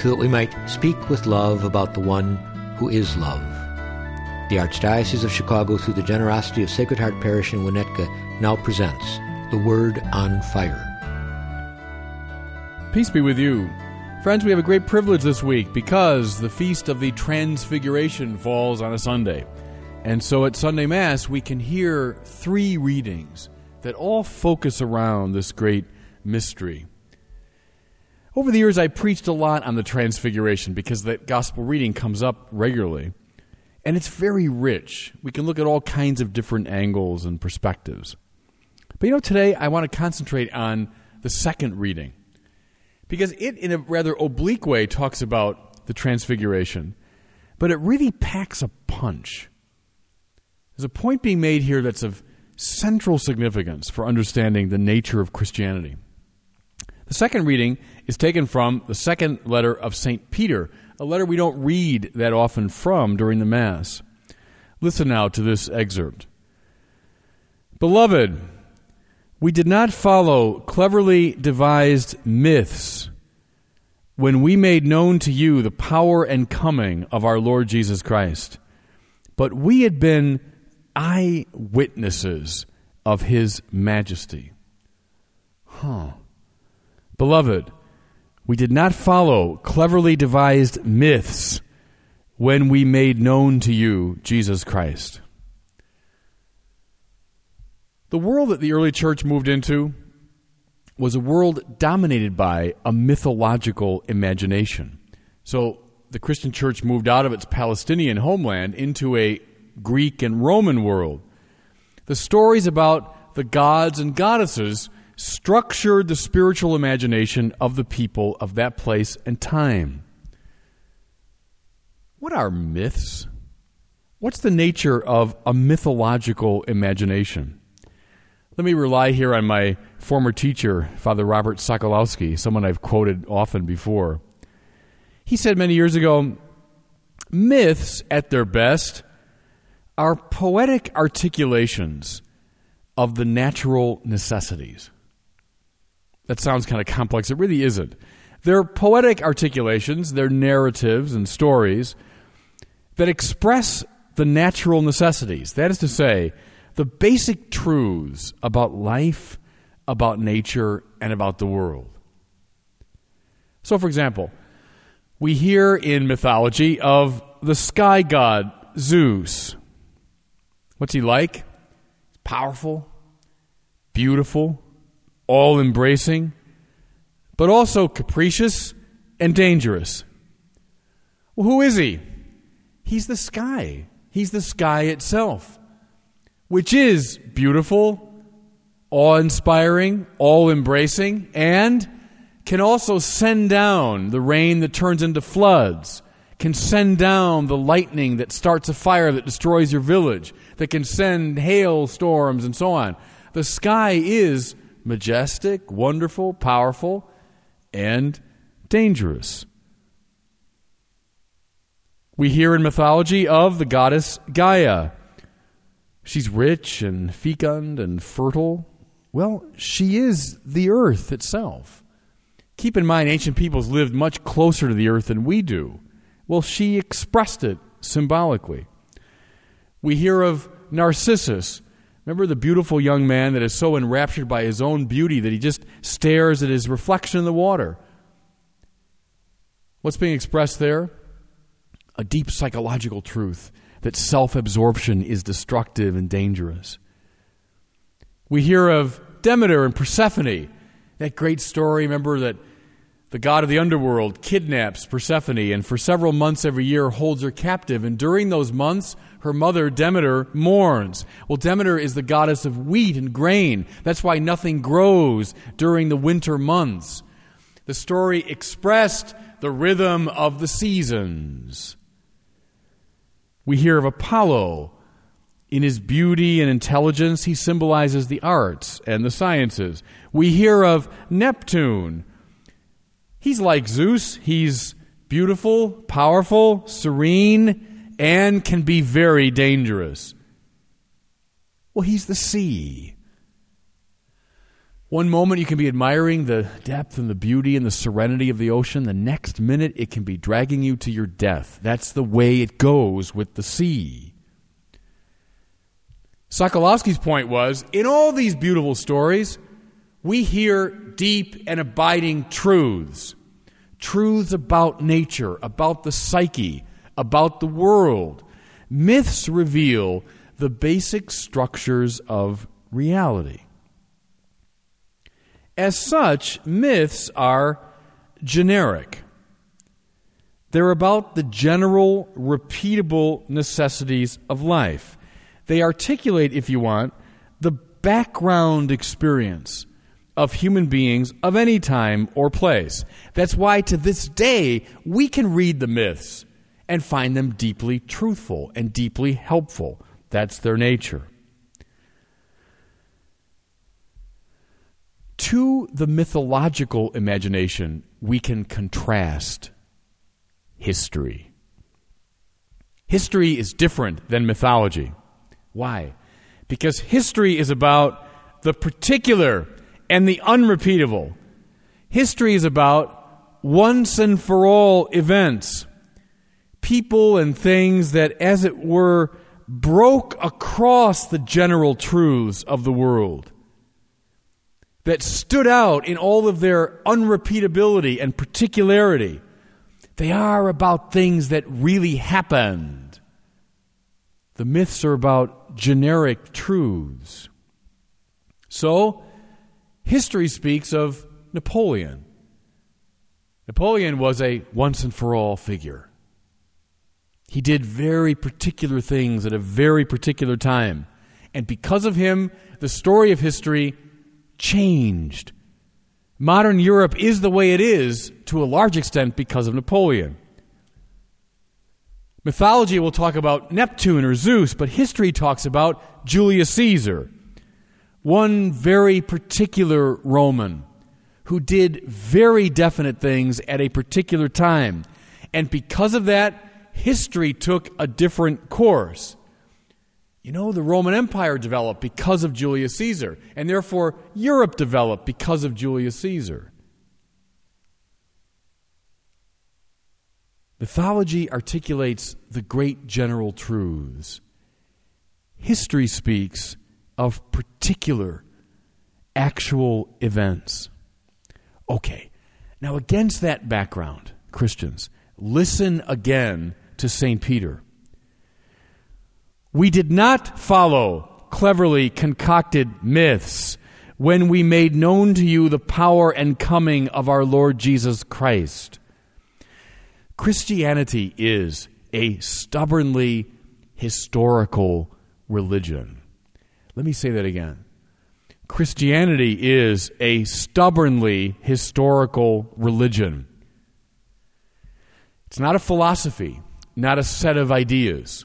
so that we might speak with love about the one who is love. The Archdiocese of Chicago, through the generosity of Sacred Heart Parish in Winnetka, now presents The Word on Fire. Peace be with you. Friends, we have a great privilege this week because the Feast of the Transfiguration falls on a Sunday. And so at Sunday Mass, we can hear three readings that all focus around this great mystery. Over the years, I preached a lot on the Transfiguration because that gospel reading comes up regularly. And it's very rich. We can look at all kinds of different angles and perspectives. But you know, today I want to concentrate on the second reading because it, in a rather oblique way, talks about the Transfiguration, but it really packs a punch. There's a point being made here that's of central significance for understanding the nature of Christianity. The second reading is taken from the second letter of St. Peter, a letter we don't read that often from during the Mass. Listen now to this excerpt Beloved, we did not follow cleverly devised myths when we made known to you the power and coming of our Lord Jesus Christ, but we had been eyewitnesses of his majesty. Huh. Beloved, we did not follow cleverly devised myths when we made known to you Jesus Christ. The world that the early church moved into was a world dominated by a mythological imagination. So the Christian church moved out of its Palestinian homeland into a Greek and Roman world. The stories about the gods and goddesses structured the spiritual imagination of the people of that place and time. What are myths? What's the nature of a mythological imagination? Let me rely here on my former teacher, Father Robert Sokolowski, someone I've quoted often before. He said many years ago myths, at their best, are poetic articulations of the natural necessities. That sounds kind of complex. It really isn't. They're poetic articulations, they're narratives and stories that express the natural necessities. That is to say, the basic truths about life, about nature, and about the world. So, for example, we hear in mythology of the sky god Zeus. What's he like? Powerful, beautiful, all embracing, but also capricious and dangerous. Well, who is he? He's the sky. He's the sky itself, which is beautiful, awe inspiring, all embracing, and can also send down the rain that turns into floods, can send down the lightning that starts a fire that destroys your village, that can send hail storms and so on. The sky is majestic, wonderful, powerful, and dangerous. We hear in mythology of the goddess Gaia. She's rich and fecund and fertile. Well, she is the earth itself. Keep in mind, ancient peoples lived much closer to the earth than we do. Well, she expressed it symbolically. We hear of Narcissus, Remember the beautiful young man that is so enraptured by his own beauty that he just stares at his reflection in the water? What's being expressed there? A deep psychological truth that self absorption is destructive and dangerous. We hear of Demeter and Persephone, that great story. Remember that the god of the underworld kidnaps Persephone and for several months every year holds her captive. And during those months, her mother, Demeter, mourns. Well, Demeter is the goddess of wheat and grain. That's why nothing grows during the winter months. The story expressed the rhythm of the seasons. We hear of Apollo. In his beauty and intelligence, he symbolizes the arts and the sciences. We hear of Neptune. He's like Zeus. He's beautiful, powerful, serene, and can be very dangerous. Well, he's the sea. One moment you can be admiring the depth and the beauty and the serenity of the ocean. The next minute it can be dragging you to your death. That's the way it goes with the sea. Sokolowski's point was in all these beautiful stories, we hear deep and abiding truths. Truths about nature, about the psyche, about the world. Myths reveal the basic structures of reality. As such, myths are generic. They're about the general, repeatable necessities of life. They articulate, if you want, the background experience of human beings of any time or place. That's why to this day we can read the myths and find them deeply truthful and deeply helpful. That's their nature. to the mythological imagination, we can contrast history. History is different than mythology. Why? Because history is about the particular and the unrepeatable. History is about once and for all events, people and things that, as it were, broke across the general truths of the world that stood out in all of their unrepeatability and particularity. They are about things that really happened. The myths are about generic truths. So, history speaks of Napoleon. Napoleon was a once and for all figure. He did very particular things at a very particular time. And because of him, the story of history changed. Modern Europe is the way it is to a large extent because of Napoleon. Mythology will talk about Neptune or Zeus, but history talks about Julius Caesar, one very particular Roman who did very definite things at a particular time. And because of that, history took a different course. You know, the Roman Empire developed because of Julius Caesar, and therefore Europe developed because of Julius Caesar. Mythology articulates the great general truths. History speaks of particular, actual events. Okay, now against that background, Christians, listen again to St. Peter. We did not follow cleverly concocted myths when we made known to you the power and coming of our Lord Jesus Christ. Christianity is a stubbornly historical religion. Let me say that again. Christianity is a stubbornly historical religion. It's not a philosophy, not a set of ideas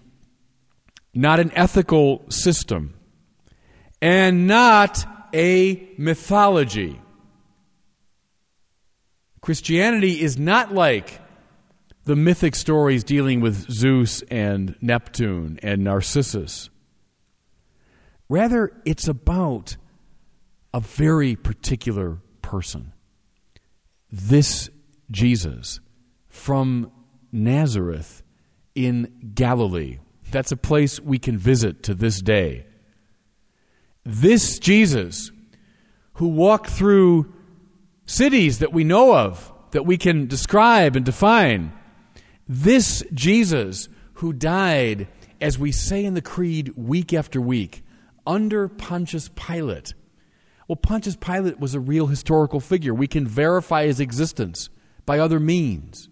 not an ethical system, and not a mythology. Christianity is not like the mythic stories dealing with Zeus and Neptune and Narcissus. Rather, it's about a very particular person. This Jesus from Nazareth in Galilee. That's a place we can visit to this day. This Jesus, who walked through cities that we know of, that we can describe and define, this Jesus who died, as we say in the Creed week after week, under Pontius Pilate. Well, Pontius Pilate was a real historical figure. We can verify his existence by other means.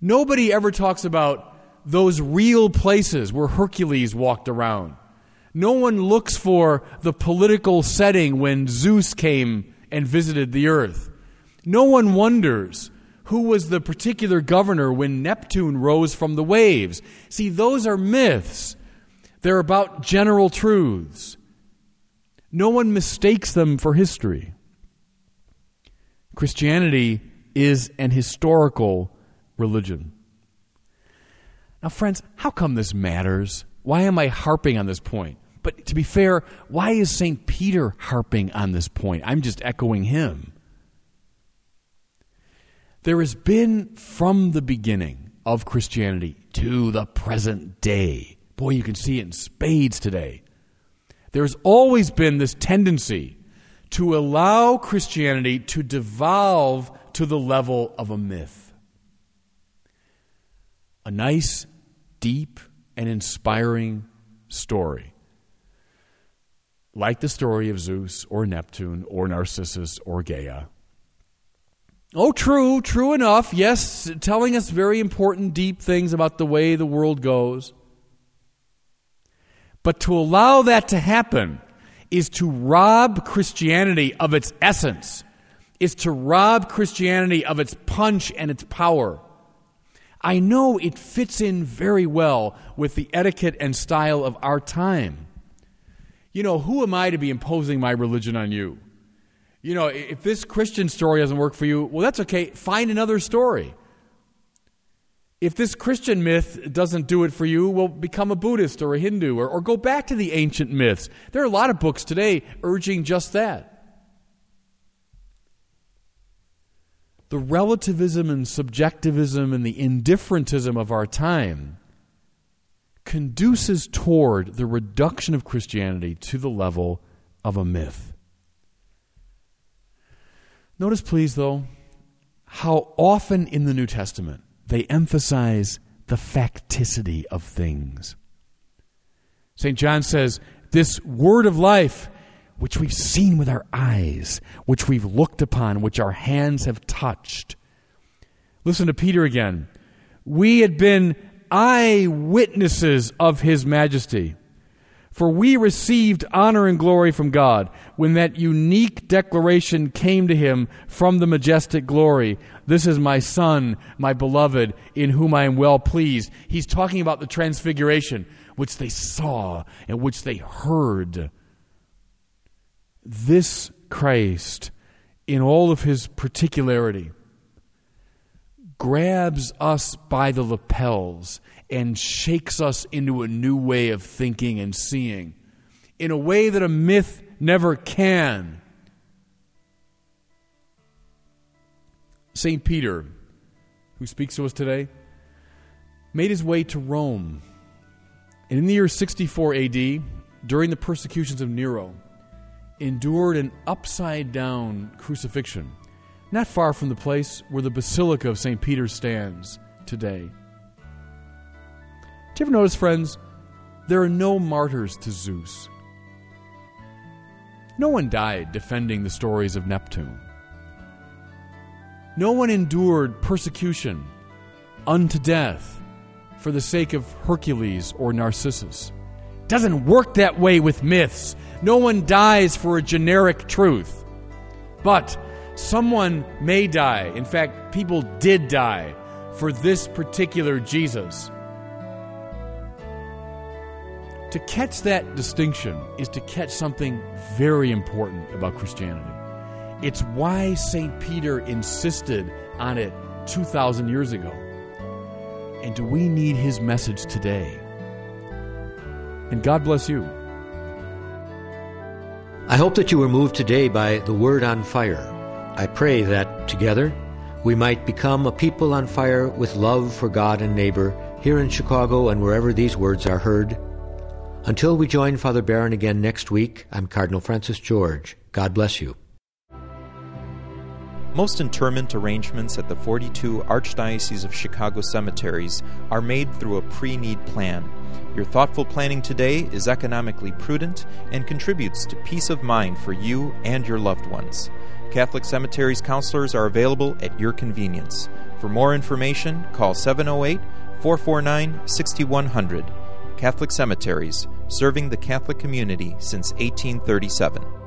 Nobody ever talks about those real places where Hercules walked around. No one looks for the political setting when Zeus came and visited the earth. No one wonders Who was the particular governor when Neptune rose from the waves? See, those are myths. They're about general truths. No one mistakes them for history. Christianity is an historical religion. Now, friends, how come this matters? Why am I harping on this point? But to be fair, why is St. Peter harping on this point? I'm just echoing him. There has been from the beginning of Christianity to the present day. Boy, you can see it in spades today. There's always been this tendency to allow Christianity to devolve to the level of a myth. A nice, deep, and inspiring story. Like the story of Zeus or Neptune or Narcissus or Gaia. Oh, true, true enough. Yes, telling us very important, deep things about the way the world goes. But to allow that to happen is to rob Christianity of its essence, is to rob Christianity of its punch and its power. I know it fits in very well with the etiquette and style of our time. You know, who am I to be imposing my religion on you? You know, if this Christian story doesn't work for you, well, that's okay. Find another story. If this Christian myth doesn't do it for you, well, become a Buddhist or a Hindu or, or go back to the ancient myths. There are a lot of books today urging just that. The relativism and subjectivism and the indifferentism of our time conduces toward the reduction of Christianity to the level of a myth. Notice, please, though, how often in the New Testament they emphasize the facticity of things. St. John says, This word of life, which we've seen with our eyes, which we've looked upon, which our hands have touched. Listen to Peter again. We had been eyewitnesses of his majesty. For we received honor and glory from God when that unique declaration came to him from the majestic glory. This is my Son, my beloved, in whom I am well pleased. He's talking about the transfiguration, which they saw and which they heard. This Christ, in all of his particularity, grabs us by the lapels and shakes us into a new way of thinking and seeing in a way that a myth never can. St. Peter, who speaks to us today, made his way to Rome. And in the year 64 AD, during the persecutions of Nero, endured an upside down crucifixion, not far from the place where the Basilica of St. Peter stands today. Do you ever notice, friends, there are no martyrs to Zeus? No one died defending the stories of Neptune. No one endured persecution unto death for the sake of Hercules or Narcissus. Doesn't work that way with myths. No one dies for a generic truth. But someone may die. In fact, people did die for this particular Jesus. To catch that distinction is to catch something very important about Christianity. It's why St. Peter insisted on it 2,000 years ago. And do we need his message today? And God bless you. I hope that you were moved today by the Word on Fire. I pray that together we might become a people on fire with love for God and neighbor here in Chicago and wherever these words are heard until we join Father Barron again next week, I'm Cardinal Francis George. God bless you. Most interment arrangements at the 42 Archdiocese of Chicago cemeteries are made through a pre need plan. Your thoughtful planning today is economically prudent and contributes to peace of mind for you and your loved ones. Catholic Cemeteries counselors are available at your convenience. For more information, call 708 449 6100. Catholic Cemeteries, serving the Catholic community since 1837.